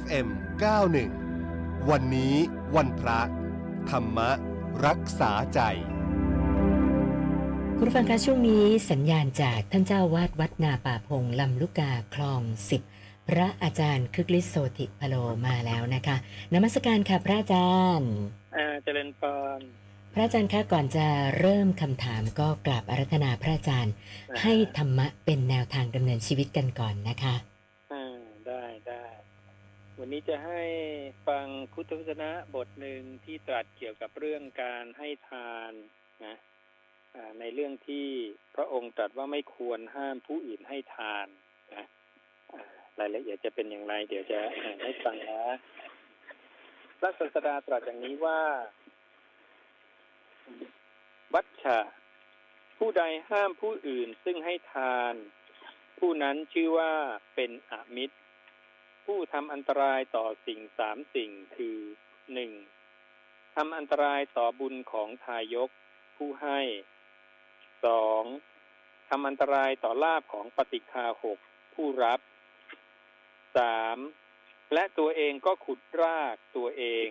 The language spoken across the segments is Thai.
FM 91 วันนี้วันพระ ธรรมรักษาใจ คุณฟังคะช่วงนี้สัญญาณจากท่านเจ้าวาดวัดนาป่าพงลำลูกกาคลองสิบพระอาจารย์คึกฤทธิ์โสติพโลมาแล้วนะคะนมัสการค่ะพระอาจารย์อ่าเจริญพรพระอาจารย์คะก่อนจะเริ่มคำถามก็กราบอารัธนาพระอาจารย์ ให้ธรรมะเป็นแนวทางดำเนินชีวิตกันก่อนนะคะอ่าได้ได้ วันนี้จะให้ฟังพุทธวจนะบทหนึ่งที่ตรัสเกี่ยวกับเรื่องการให้ทานนะในเรื่องที่พระองค์ตรัสว่าไม่ควรห้ามผู้อื่นให้ทานนะรายละเอียดจะเป็นอย่างไร เดี๋ยวจะให้ฟังนะพระศาสดาตรัสอย่างนี้ว่า วัชชะผู้ใดห้ามผู้อื่นซึ่งให้ทาน ผู้นั้นชื่อว่าเป็นอมิตร ผู้ทำอันตรายต่อสิ่งสามสิ่งคือหนึ่งทำอันตรายต่อบุญของทายกผู้ให้สองทำอันตรายต่อลาภของปฏิคาหกผู้รับสามและตัวเองก็ขุดรากตัวเอง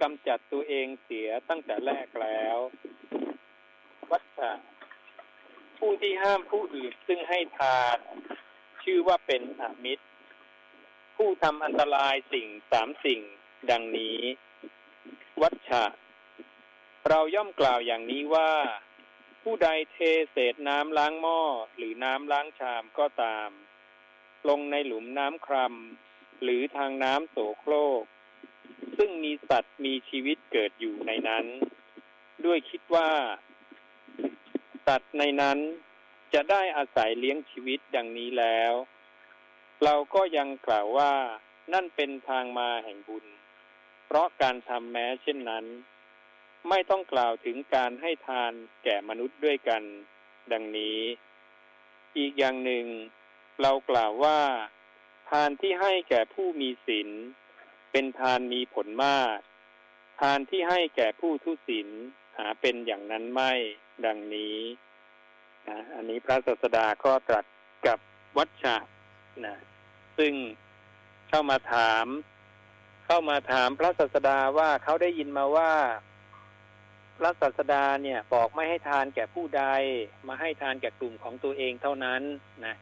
กำจัดตัวเองเสียตั้งแต่แรกแล้ว วัชชะผู้ที่ห้ามผู้อื่นซึ่งให้ทาน ชื่อว่าเป็นอมิตร ผู้ทำอันตรายสิ่งสามสิ่ง ดังนี้ วัชชะ เราย่อมกล่าวอย่างนี้ว่า ผู้ใดเทเศษน้ำล้างหม้อหรือน้ำล้างชามก็ตาม ลงในหลุมน้ำครำหรือทางน้ำโสโครก ซึ่งมีสัตว์มีชีวิตเกิดอยู่ในนั้น ด้วยคิดว่า สัตว์ในนั้นจะได้อาศัยเลี้ยงชีวิตดังนี้แล้ว เราก็ยังกล่าวว่านั่นเป็นทางมาแห่งบุญ เพราะการทำแม้เช่นนั้น ไม่ต้องกล่าวถึงการให้ทานแก่มนุษย์ด้วยกัน ดังนี้ อีกอย่างหนึ่ง เรากล่าวว่า ทานที่ให้แก่ผู้มีศีลเป็นทานมีผลมาก ทานที่ให้แก่ผู้ทุศีลหาเป็นอย่างนั้นไม่ ดังนี้นะอันนี้พระศาสดาก็ตรัสกับวัชชะ นะซึ่งเข้ามาถาม เข้ามาถามพระศาสดาว่าเขาได้ยินมาว่า พระศาสดาเนี่ยบอกไม่ให้ทานแก่ผู้ใด มาให้ทานแก่กลุ่มของตัวเองเท่านั้นนะ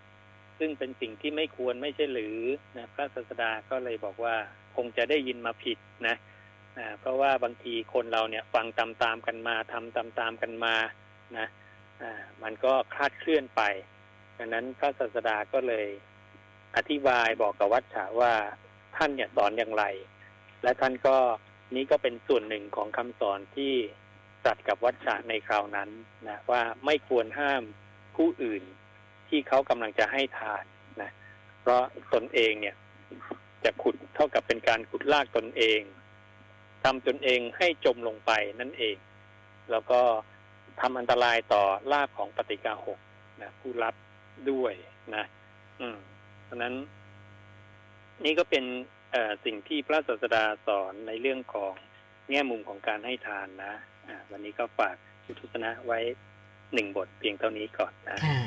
ซึ่งเป็นสิ่งที่ไม่ควรไม่ใช่หรือนะพระศาสดาก็เลยบอกว่าคงจะได้ยินมาผิดนะนะเพราะว่าบางทีคนเราเนี่ยฟังตามๆกันมาทำตามๆกันมานะอ่ามันก็คลาดเคลื่อนไปดังนั้นพระศาสดาก็เลย อธิบายบอกกับวัชชะว่าท่านเนี่ยสอนอย่างไร และท่านก็นี้ก็เป็นส่วนหนึ่งของคำสอนที่ตรัสกับวัชชะในคราวนั้นนะว่าไม่ควรห้ามผู้อื่นที่เขากำลังจะให้ทานนะเพราะตนเองเนี่ย จะขุดเท่ากับเป็นการขุดลากตนเองทำตนเองให้จมลงไปนั่นเอง แล้วก็ทำอันตรายต่อลาภของปฏิกาหกนะผู้รับด้วยนะ อืม ราะนั้น นี่ก็เป็นเอ่อสิ่งที่พระศาสดาสอนในเรื่องของแง่มุมของการให้ทานนะอ่าวันนี้ก็ฝากพุทธศนะไว้หนึ่งบทเพียงเท่านี้ก่อนนะค่ะ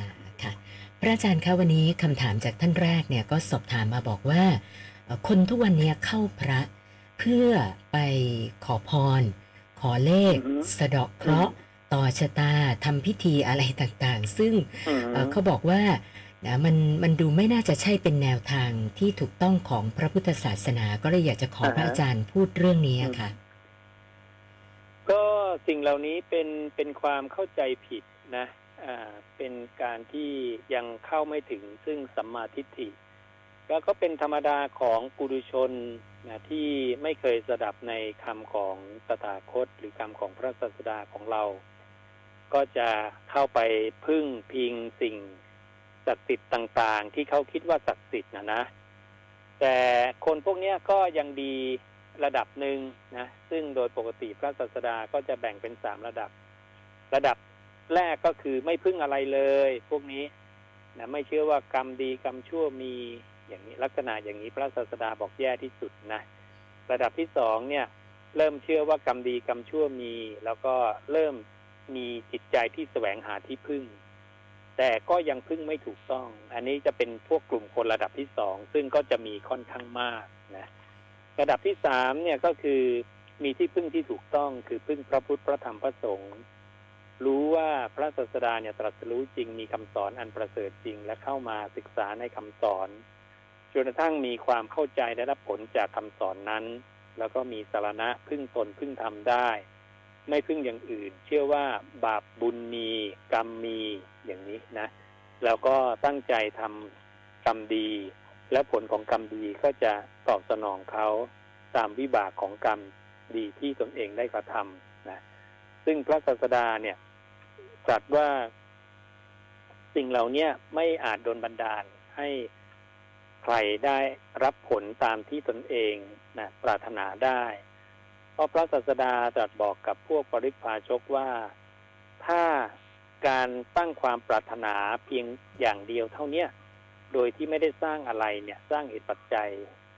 ค่ะ พระอาจารย์คะวันนี้คำถามจากท่านแรกเนี่ยก็สอบถามมาบอกว่าเอ่อคนทุกวันเนี้เข้าพระเพื่อไปขอพร ขอเลขอือฮึสะเดาะเคราะห์ต่อชะตาทำพิธีอะไรต่างๆ ซึ่งอืมเอ่อเขาบอกว่า นะมันมันดูไม่น่าจะใช่เป็นแนวทางที่ถูกต้องของพระพุทธศาสนา ก็เลยอยากจะขอพระอาจารย์พูดเรื่องนี้ค่ะ ก็สิ่งเหล่านี้เป็นเป็นความเข้าใจผิดนะอ่าเป็นการที่ยังเข้าไม่ถึงซึ่งสัมมาทิฏฐิแล้วก็เป็นธรรมดาของปุถุชนนะที่ไม่เคยสดับในคำของตถาคต หรือคำของพระศาสดาของเรา ก็จะเข้าไปพึ่งพิงสิ่ง ศักดิ์สิทธิ์ต่าง ๆ ที่เขาคิดว่าศักดิ์สิทธิ์นะนะ แต่คนพวกเนี้ยก็ยังดีระดับหนึ่งนะ ซึ่งโดยปกติพระศาสดาก็จะแบ่งเป็นสามระดับ ระดับแรกก็คือไม่พึ่งอะไรเลย พวกนี้นะไม่เชื่อว่ากรรมดีกรรมชั่วมีอย่างนี้ลักษณะอย่างนี้พระศาสดาบอกแย่ที่สุดนะ ระดับที่สองเนี่ย เริ่มเชื่อว่ากรรมดีกรรมชั่วมี แล้วก็เริ่มมีจิตใจที่แสวงหาที่พึ่ง แต่ก็ยังพึ่งไม่ถูกต้อง อันนี้จะเป็นพวกกลุ่มคนระดับที่สองซึ่งก็จะมีค่อนข้างมากนะระดับที่สามเนี่ยก็คือมีที่พึ่งที่ถูกต้องคือพึ่งพระพุทธพระธรรมพระสงฆ์รู้ว่าพระศาสดาเนี่ยตรัสรู้จริงมีคำสอนอันประเสริฐจริง และเข้ามาศึกษาในคำสอนจนกระทั่งมีความเข้าใจได้รับผลจากคำสอนนั้น แล้วก็มีสารณะพึ่งตนพึ่งทำได้ ไม่พึ่งอย่างอื่น เชื่อว่าบาปบุญมีกรรมมีอย่างนี้นะ แล้วก็ตั้งใจทำกรรมดี และผลของกรรมดีก็จะตอบสนองเขาตามวิบากของกรรมดีที่ตนเองได้กระทำนะ ซึ่งพระศาสดาเนี่ยตรัสว่าสิ่งเหล่านี้ไม่อาจโดนบันดาลให้ใครได้รับผลตามที่ตนเองนะปรารถนาได้ เพราะพระศาสดาตรัสบอกกับพวกปริพาชกว่าถ้าการตั้งความปรารถนาเพียงอย่างเดียวเท่าเนี้ยโดยที่ไม่ได้สร้างอะไรเนี่ย สร้างเหตุปัจจัย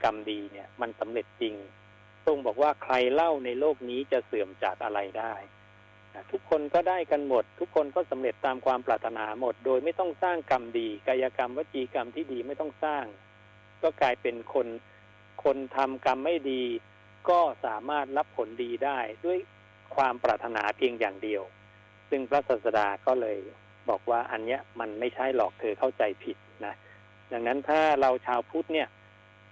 กรรมดีเนี่ย มันสำเร็จจริงทรงบอกว่าใครเล่าในโลกนี้จะเสื่อมจากอะไรได้ทุกคนก็ได้กันหมด ทุกคนก็สำเร็จตามความปรารถนาหมด โดยไม่ต้องสร้างกรรมดี กายกรรมวจีกรรมที่ดีไม่ต้องสร้าง ก็กลายเป็นคนคนทำกรรมไม่ดี ก็สามารถรับผลดีได้ด้วยความปรารถนาเพียงอย่างเดียว ซึ่งพระศาสดาก็เลยบอกว่าอันเนี้ยมันไม่ใช่หลอกเธอเข้าใจผิดนะ ดังนั้นถ้าเราชาวพุทธเนี่ย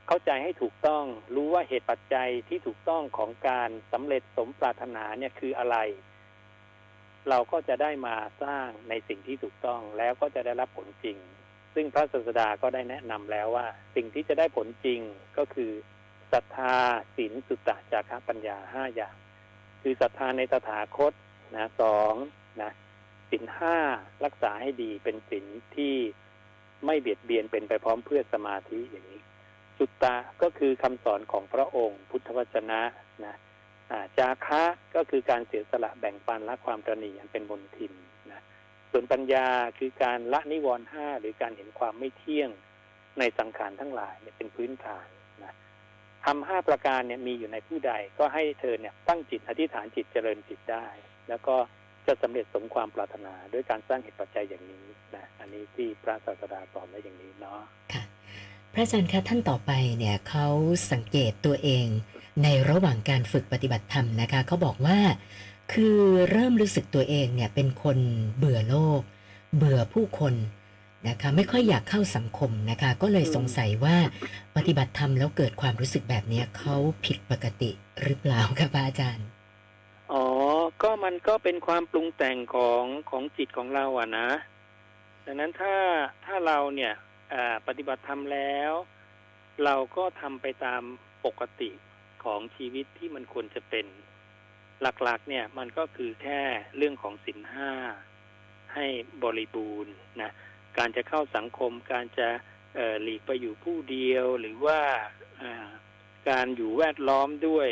เข้าใจให้ถูกต้องรู้ว่าเหตุปัจจัยที่ถูกต้องของการสำเร็จสมปรารถนาเนี่ยคืออะไร เราก็จะได้มาสร้างในสิ่งที่ถูกต้องแล้วก็จะได้รับผลจริง ซึ่งพระศาสดาก็ได้แนะนำแล้วว่า สิ่งที่จะได้ผลจริงก็คือ ศรัทธาศีลสุตตะจาระปัญญาห้าอย่าง คือศรัทธาในตถาคตนะสองนะศีลห้ารักษาให้ดีเป็นศีลที่ไม่เบียดเบียนเป็นไปพร้อมเพื่อสมาธิอย่างนี้ สุตตะก็คือคำสอนของพระองค์ พุทธวจนะนะจาคะก็คือการเสียสละแบ่งปันละความตรณีอันเป็นบนทินนะส่วนปัญญาคือการละนิวรณ์ห้าหรือการเห็นความไม่เที่ยงในสังขารทั้งหลายเนี่ยเป็นพื้นฐาน ทำห้าประการเนี่ยมีอยู่ในผู้ใดก็ให้เธอเนี่ยตั้งจิตอธิษฐานจิตเจริญจิตได้ แล้วก็จะสำเร็จสมความปรารถนาด้วยการสร้างเหตุปัจจัยอย่างนี้นะอันนี้ที่พระศาสดาสอนไว้อย่างนี้เนาะค่ะ พระอาจารย์คะท่านต่อไปเนี่ยเขาสังเกตตัวเอง ในระหว่างการฝึกปฏิบัติธรรมนะคะเขาบอกว่า คือเริ่มรู้สึกตัวเองเนี่ยเป็นคนเบื่อโลก เบื่อผู้คน นะคะไม่ค่อยอยากเข้าสังคมนะคะ ก็เลยสงสัยว่าปฏิบัติธรรมแล้วเกิดความรู้สึกแบบนี้เขาผิดปกติหรือเปล่าคะพระอาจารย์อ๋อก็มันก็เป็นความปรุงแต่งของของจิตของเราอะนะดังนั้นถ้าถ้าเราเนี่ยปฏิบัติธรรมแล้ว เราก็ทำไปตามปกติของชีวิตที่มันควรจะเป็นหลักๆ เนี่ยมันก็คือแค่เรื่องของสินห้าให้บริบูรณ์นะ การจะเข้าสังคม การจะหลีกไปอยู่ผู้เดียวหรือว่าการอยู่แวดล้อมด้วย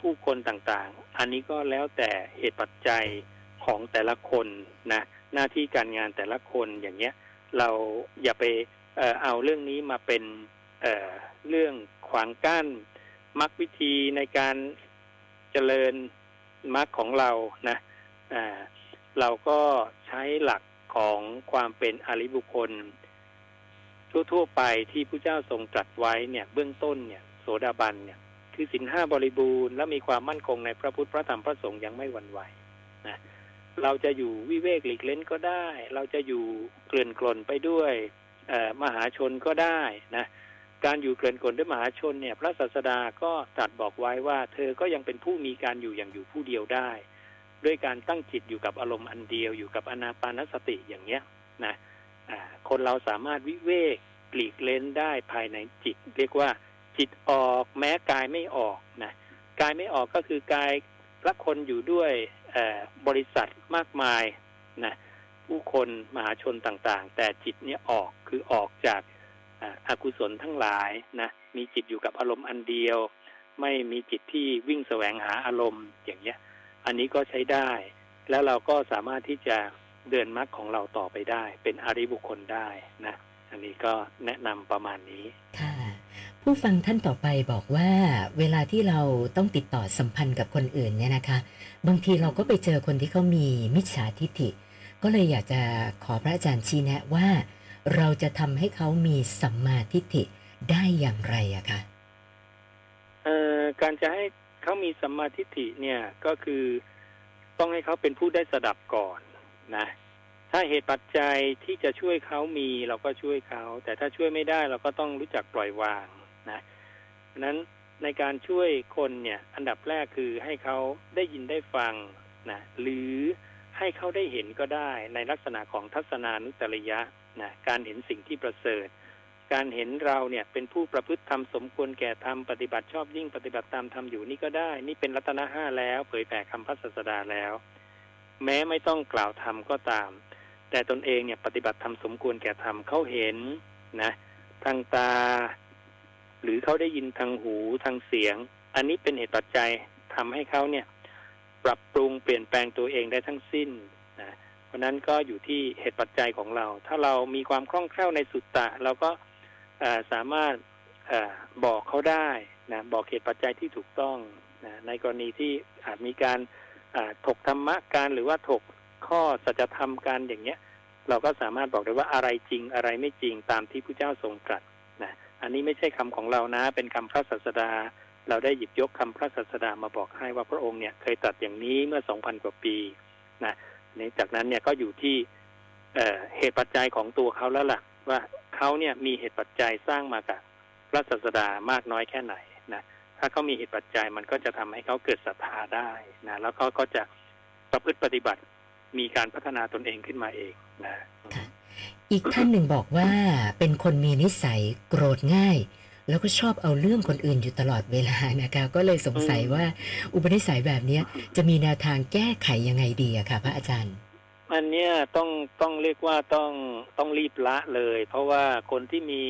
ผู้คนต่างๆ อันนี้ก็แล้วแต่เหตุปัจจัยของแต่ละคนนะหน้าที่การงานแต่ละคนอย่างเงี้ย เราอย่าไปเอาเรื่องนี้มาเป็นเเรื่องขวางกั้นมรรควิธีในการเจริญมรรคของเรานะเราก็ใช้หลัก ของความเป็นอริบุคคล ทั่วๆไปที่พระเจ้าทรงตรัสไว้เนี่ยเบื้องต้นเนี่ยโสดาบันเนี่ยคือสินห้าบริบูรณ์และมีความมั่นคงในพระพุทธพระธรรมพระสงฆ์ยังไม่หวั่นไหวนะเราจะอยู่วิเวกหลีกเล่นก็ได้ เราจะอยู่เกลื่อนกลนไปด้วยมหาชนก็ได้นะการอยู่เกลื่อนกลนด้วยมหาชนเนี่ย พระศาสดาก็ตรัสบอกไว้ว่า เธอก็ยังเป็นผู้มีการอยู่อย่างอยู่ผู้เดียวได้ ด้วยการตั้งจิตอยู่กับอารมณ์อันเดียวอยู่กับอนาปานสติอย่างเนี้ยนะคนเราสามารถวิเวกปลีกเล้นได้ภายในจิต เรียกว่าจิตออกแม้กายไม่ออกนะกายไม่ออกก็คือกายละคนอยู่ด้วยบริษัทมากมายนะผู้คนมหาชนต่างๆ แต่จิตเนี่ยออกคือออกจากอากุศลทั้งหลายนะมีจิตอยู่กับอารมณ์อันเดียว ไม่มีจิตที่วิ่งแสวงหาอารมณ์อย่างเงี้ย อันนี้ก็ใช้ได้ แล้วเราก็สามารถที่จะเดินมรรคของเราต่อไปได้ เป็นอริบุคคลได้นะ อันนี้ก็แนะนำประมาณนี้ ค่ะ ผู้ฟังท่านต่อไปบอกว่า เวลาที่เราต้องติดต่อสัมพันธ์กับคนอื่นเนี่ยนะคะ บางทีเราก็ไปเจอคนที่เขามีมิจฉาทิฐิ ก็เลยอยากจะขอพระอาจารย์ชี้แนะว่า เราจะทำให้เขามีสัมมาทิฏฐิได้อย่างไรอะคะเอ่อการจะให้ เขามีสัมมาทิฏฐิเนี่ยก็คือต้องให้เขาเป็นผู้ได้สดับก่อนนะ ถ้าเหตุปัจจัยที่จะช่วยเขามีเราก็ช่วยเขา แต่ถ้าช่วยไม่ได้เราก็ต้องรู้จักปล่อยวางนะเพราะนั้นในการช่วยคนเนี่ย อันดับแรกคือให้เขาได้ยินได้ฟังนะหรือให้เขาได้เห็นก็ได้ในลักษณะของทัศนานุตริยะนะการเห็นสิ่งที่ประเสริฐ การเห็นเราเนี่ยเป็นผู้ประพฤติธรรมสมควรแก่ธรรมปฏิบัติชอบยิ่งปฏิบัติตามธรรมอยู่นี่ก็ได้ นี่เป็นรัตนห้าแล้ว เผยแผ่คำพระศาสดาแล้ว แม้ไม่ต้องกล่าวธรรมก็ตาม แต่ตนเองเนี่ยปฏิบัติธรรมสมควรแก่ธรรมเขาเห็นนะทางตา หรือเขาได้ยินทางหูทางเสียง อันนี้เป็นเหตุปัจจัยทำให้เขาเนี่ย ปรับปรุงเปลี่ยนแปลงตัวเองได้ทั้งสิ้นนะเพราะนั้นก็อยู่ที่เหตุปัจจัยของเรา ถ้าเรามีความคล่องแคล่วในสุตตะเราก็ สามารถอบอกเขาได้นะบอกเหตุปัจจัยที่ถูกต้องนะในกรณีที่อาจมีการถกธรรมะการหรือว่าถกข้อสัจธรรมการอย่างเงี้ย เราก็สามารถบอกได้ว่าอะไรจริงอะไรไม่จริงตามที่พระเจ้าทรงตรัสนะอันนี้ไม่ใช่คำของเรานะ เป็นคำพระศาสดา เราได้หยิบยกคำพระศาสดามาบอกให้ว่าพระองค์เนี่ยเคยตรัสอย่างนี้เมื่อสองพันกว่าปีนะนี่จากนั้นเนี่ยก็อยู่ที่เเหตุปัจจัยของตัวเขาแล้วล่ะว่า เขาเนี่ยมีเหตุปัจจัยสร้างมากับพระศาสดามากน้อยแค่ไหนนะถ้าเขามีเหตุปัจจัยมันก็จะทำให้เขาเกิดศรัทธาได้นะแล้วเขาก็จะประพฤติปฏิบัติมีการพัฒนาตนเองขึ้นมาเองนะอีกท่านหนึ่งบอกว่าเป็นคนมีนิสัยโกรธง่าย แล้วก็ชอบเอาเรื่องคนอื่นอยู่ตลอดเวลานะคะ ก็เลยสงสัยว่าอุปนิสัยแบบนี้จะมีแนวทางแก้ไขยังไงดีอะค่ะ พระอาจารย์ อันเนี้ยต้องต้องเรียกว่าต้องต้องรีบละเลย เพราะว่าคนที่มี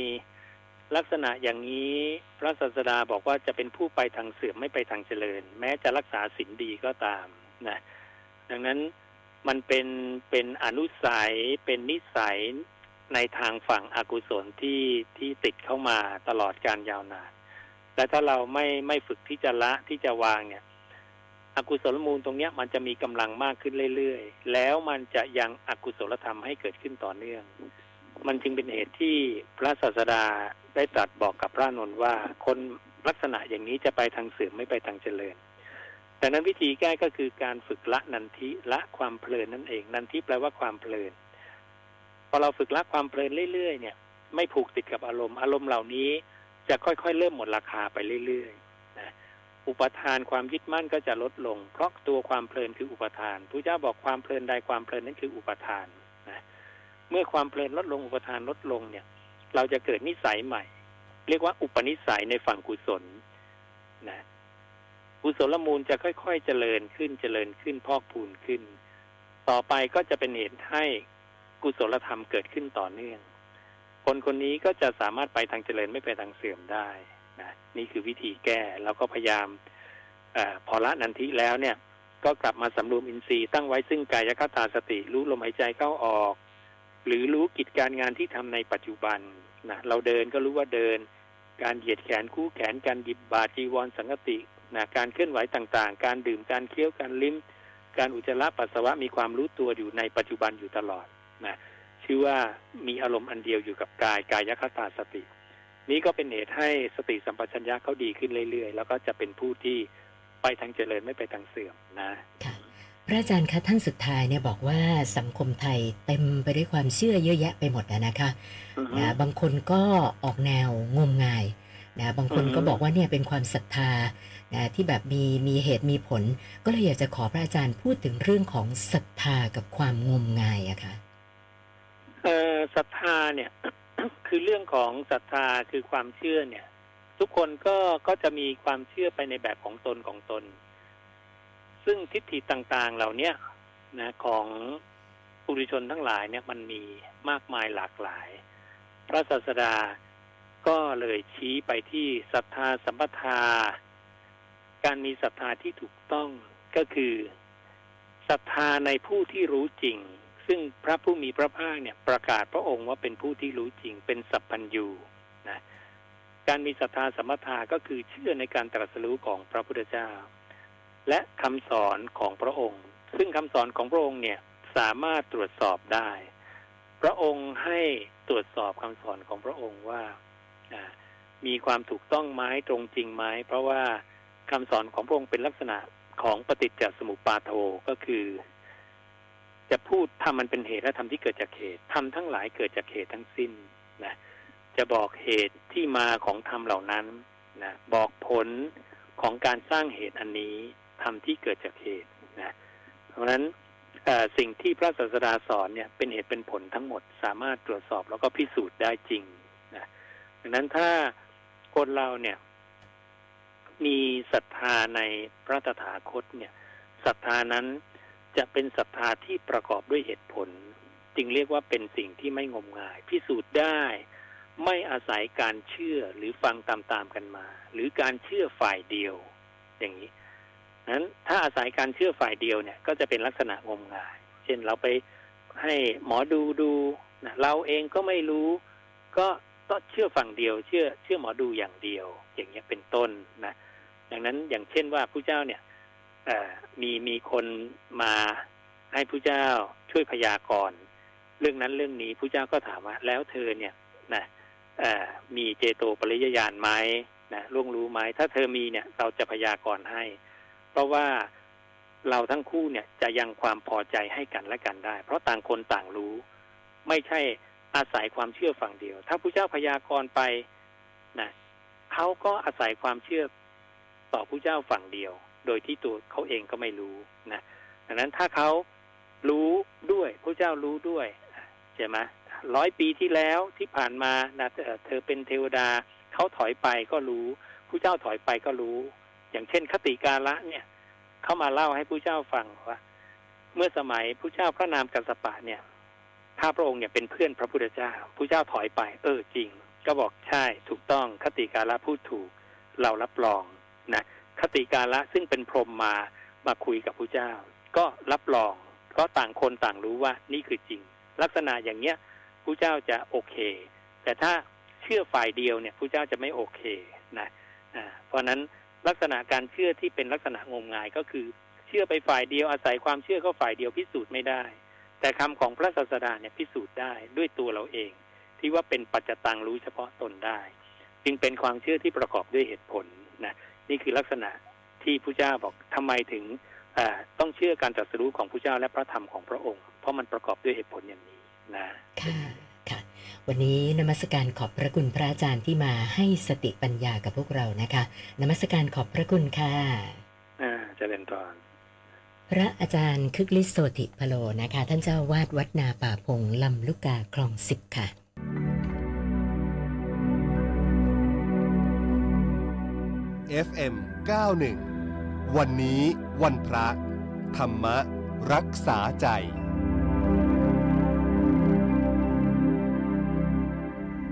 ลักษณะอย่างนี้พระศาสดาบอกว่าจะเป็นผู้ไปทางเสื่อมไม่ไปทางเจริญ แม้จะรักษาศีลดีก็ตามนะดังนั้นมันเป็นเป็นอนุสัยเป็นนิสัยในทางฝั่งอกุศลที่ที่ติดเข้ามาตลอดการยาวนานและถ้าเราไม่ไม่ฝึกที่จะละที่จะวางเนี่ย อกุศลมูลตรงนี้มันจะมีกำลังมากขึ้นเรื่อยๆ แล้วมันจะยังอกุศลธรรมให้เกิดขึ้นต่อเนื่อง มันจึงเป็นเหตุที่พระศาสดาได้ตรัสบอกกับพระนนท์ว่าคนลักษณะอย่างนี้จะไปทางเสื่อมไม่ไปทางเจริญดังนั้นวิธีแก้ก็คือการฝึกละนันทิละความเพลินนั่นเอง นันทิแปลว่าความเพลิน พอเราฝึกละความเพลินเรื่อยๆเนี่ย ไม่ผูกติดกับอารมณ์อารมณ์เหล่านี้จะค่อยๆ เริ่มหมดราคาไปเรื่อยๆ อุปทานความยึดมั่นก็จะลดลง เพราะตัวความเพลินคืออุปทานพระเจ้าบอกความเพลินใดความเพลินนั้นคืออุปทานนะเมื่อความเพลินลดลงอุปทานลดลงเนี่ย เราจะเกิดนิสัยใหม่ เรียกว่าอุปนิสัยในฝั่งกุศลนะกุศลมูลจะค่อยๆเจริญขึ้นเจริญขึ้นพอกพูนขึ้น ต่อไปก็จะเป็นเหตุให้กุศลธรรมเกิดขึ้นต่อเนื่อง คนคนนี้ก็จะสามารถไปทางเจริญไม่ไปทางเสื่อมได้ นะนี่คือวิธีแก้แล้วก็พยายามอพอละนันทิแล้วเนี่ย ก็กลับมาสำรวมอินทรีย์ตั้งไว้ซึ่งกายคตาสติรู้ลมหายใจเข้าออก หรือรู้กิจการงานที่ทำในปัจจุบันนะเราเดินก็รู้ว่าเดิน การเหยียดแขนคู่แขนการหยิบบาจีวรสังกตินะการเคลื่อนไหวต่างๆ การดื่มการเคี้ยวการลิ้ม การอุจจาระปัสสาวะมีความรู้ตัวอยู่ในปัจจุบันอยู่ตลอดนะชื่อว่ามีอารมณ์อันเดียวอยู่กับกายกายคตาสติ นี้ก็เป็นเหตุให้สติสัมปชัญญะเขาดีขึ้นเรื่อยๆ แล้วก็จะเป็นผู้ที่ไปทางเจริญไม่ไปทางเสื่อมนะค่ะพระอาจารย์คะท่านสุดท้ายเนี่ยบอกว่าสังคมไทยเต็มไปด้วยความเชื่อเยอะแยะไปหมดนะคะนะบางคนก็ออกแนวงมงายนะบางคนก็บอกว่าเนี่ยเป็นความศรัทธานะที่แบบมีมีเหตุมีผล ก็เลยอยากจะขอพระอาจารย์พูดถึงเรื่องของศรัทธากับความงมงายอะค่ะเออศรัทธาเนี่ย คือเรื่องของศรัทธาคือความเชื่อเนี่ย ทุกคนก็ก็จะมีความเชื่อไปในแบบของตนของตน ซึ่งทิฏฐิต่างๆเหล่านี้นะของปุถุชนทั้งหลายเนี่ยมันมีมากมายหลากหลาย พระศาสดาก็เลยชี้ไปที่ศรัทธาสัมปทา การมีศรัทธาที่ถูกต้องก็คือศรัทธาในผู้ที่รู้จริง ซึ่งพระผู้มีพระภาคเนี่ยประกาศพระองค์ว่าเป็นผู้ที่รู้จริงเป็นสัพพัญญูนะการมีศรัทธาสมถาก็คือเชื่อในการตรัสรู้ของพระพุทธเจ้า และคำสอนของพระองค์ ซึ่งคำสอนของพระองค์เนี่ยสามารถตรวจสอบได้ พระองค์ให้ตรวจสอบคำสอนของพระองค์ว่ามีความถูกต้องไหมตรงจริงไหมเพราะว่าคำสอนของพระองค์เป็นลักษณะของปฏิจจสมุปบาโทก็คือ จะพูดทำมันเป็นเหตุและทำที่เกิดจากเหตุทำทั้งหลายเกิดจากเหตุทั้งสิ้นนะจะบอกเหตุที่มาของธรรมเหล่านั้นนะบอกผลของการสร้างเหตุอันนี้ทำที่เกิดจากเหตุนะเพราะฉะนั้นสิ่งที่พระศาสดาสอนเนี่ยเป็นเหตุเป็นผลทั้งหมด สามารถตรวจสอบแล้วก็พิสูจน์ได้จริงนะดังนั้นถ้าคนเราเนี่ย มีศรัทธาในพระตถาคตเนี่ยศรัทธานั้น จะเป็นศรัทธาที่ประกอบด้วยเหตุผล จึงเรียกว่าเป็นสิ่งที่ไม่งมงาย พิสูจน์ได้ ไม่อาศัยการเชื่อหรือฟังตามๆกันมา หรือการเชื่อฝ่ายเดียว อย่างนี้นั้นถ้าอาศัยการเชื่อฝ่ายเดียวเนี่ย ก็จะเป็นลักษณะงมงาย เช่นเราไปให้หมอดูดูนะเราเองก็ไม่รู้ ก็ต้องเชื่อฝั่งเดียว เชื่อ เชื่อหมอดูอย่างเดียว อย่างเงี้ยเป็นต้นนะดังนั้นอย่างเช่นว่าผู้เจ้าเนี่ย มีมีคนมาให้ผู้เจ้าช่วยพยากรณ์เรื่องนั้นเรื่องนี้ผู้เจ้าก็ถามว่า แล้วเธอเนี่ยนะมีเจโตปริยญาณไหมนะล่วงรู้ไหมถ้าเธอมีเนี่ยเราจะพยากรณ์ให้ เพราะว่าเราทั้งคู่เนี่ยจะยังความพอใจให้กันและกันได้ เพราะต่างคนต่างรู้ ไม่ใช่อาศัยความเชื่อฝั่งเดียว ถ้าผู้เจ้าพยากรณ์ไปนะเขาก็อาศัยความเชื่อต่อผู้เจ้าฝั่งเดียว โดยที่ตัวเขาเองก็ไม่รู้นะดังนั้นถ้าเขารู้ด้วยผู้เจ้ารู้ด้วยใช่ไหมร้อยปีที่แล้วที่ผ่านมานะเธอเป็นเทวดาเขาถอยไปก็รู้ผู้เจ้าถอยไปก็รู้ อย่างเช่น คติกาละเนี่ย เขามาเล่าให้ผู้เจ้าฟังว่า เมื่อสมัยผู้เจ้าพระนามกัสปะเนี่ยถ้าพระองค์เนี่ยเป็นเพื่อนพระพุทธเจ้าผู้เจ้าถอยไป เออจริง ก็บอกใช่ถูกต้องคติกาละพูดถูกเรารับรองนะ คติกาละซึ่งเป็นพรหมมามาคุยกับผู้เจ้า ก็รับรองก็ต่างคนต่างรู้ว่านี่คือจริง ลักษณะอย่างเนี้ยผู้เจ้าจะโอเค แต่ถ้าเชื่อฝ่ายเดียวเนี่ยผู้เจ้าจะไม่โอเคนะอ่าเพราะนั้นลักษณะการเชื่อที่เป็นลักษณะงมงายก็คือ เชื่อไปฝ่ายเดียวอาศัยความเชื่อก็ฝ่ายเดียวพิสูจน์ไม่ได้ แต่คำของพระศาสดาเนี่ยพิสูจน์ได้ด้วยตัวเราเอง ที่ว่าเป็นปัจจตังรู้เฉพาะตนได้ จึงเป็นความเชื่อที่ประกอบด้วยเหตุผลนะ นี่คือลักษณะที่พระเจ้าบอกทำไมถึงต้องเชื่อการตรัสรู้ของพระเจ้าและพระธรรมของพระองค์ เพราะมันประกอบด้วยเหตุผลอย่างนี้นะค่ะค่ะ วันนี้นมัสการขอบพระคุณพระอาจารย์ที่มาให้สติปัญญากับพวกเรานะคะ นมัสการขอบพระคุณค่ะอ่าเจริญพรพระอาจารย์คึกฤทธิ์โสติพโลนะคะ ท่านเจ้าวาดวัดนาป่าพงลำลูกกาคลองสิบค่ะ FM 91 วันนี้วันพระ ธรรมรักษาใจ